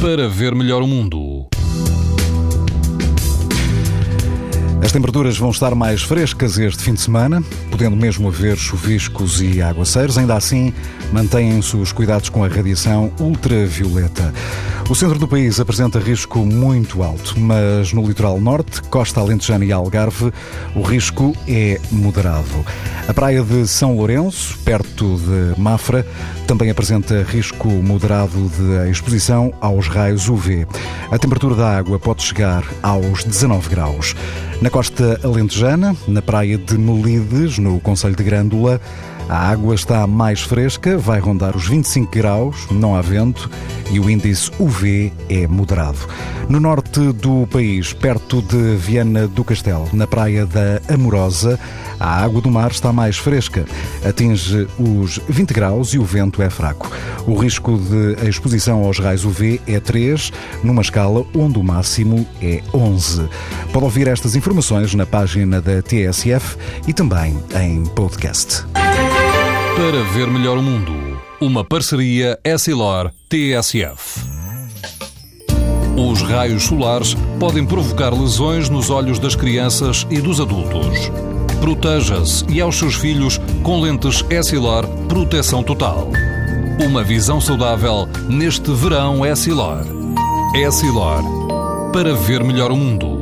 para ver melhor o mundo. As temperaturas vão estar mais frescas este fim de semana, podendo mesmo haver chuviscos e aguaceiros. Ainda assim, mantêm-se os cuidados com a radiação ultravioleta. O centro do país apresenta risco muito alto, mas no litoral norte, costa alentejana e Algarve, o risco é moderado. A praia de São Lourenço, perto de Mafra, também apresenta risco moderado de exposição aos raios UV. A temperatura da água pode chegar aos 19 graus. Na costa alentejana, na praia de Melides, no Conselho de Grândola, a água está mais fresca, vai rondar os 25 graus, não há vento e o índice UV é moderado. No norte do país, perto de Viana do Castelo, na praia da Amorosa, a água do mar está mais fresca, atinge os 20 graus e o vento é fraco. O risco de exposição aos raios UV é 3, numa escala onde o máximo é 11. Pode ouvir estas informações na página da TSF e também em podcast. Para ver melhor o mundo, uma parceria Essilor-TSF. Os raios solares podem provocar lesões nos olhos das crianças e dos adultos. Proteja-se e aos seus filhos com lentes Essilor Proteção Total. Uma visão saudável neste verão Essilor. Essilor. Para ver melhor o mundo.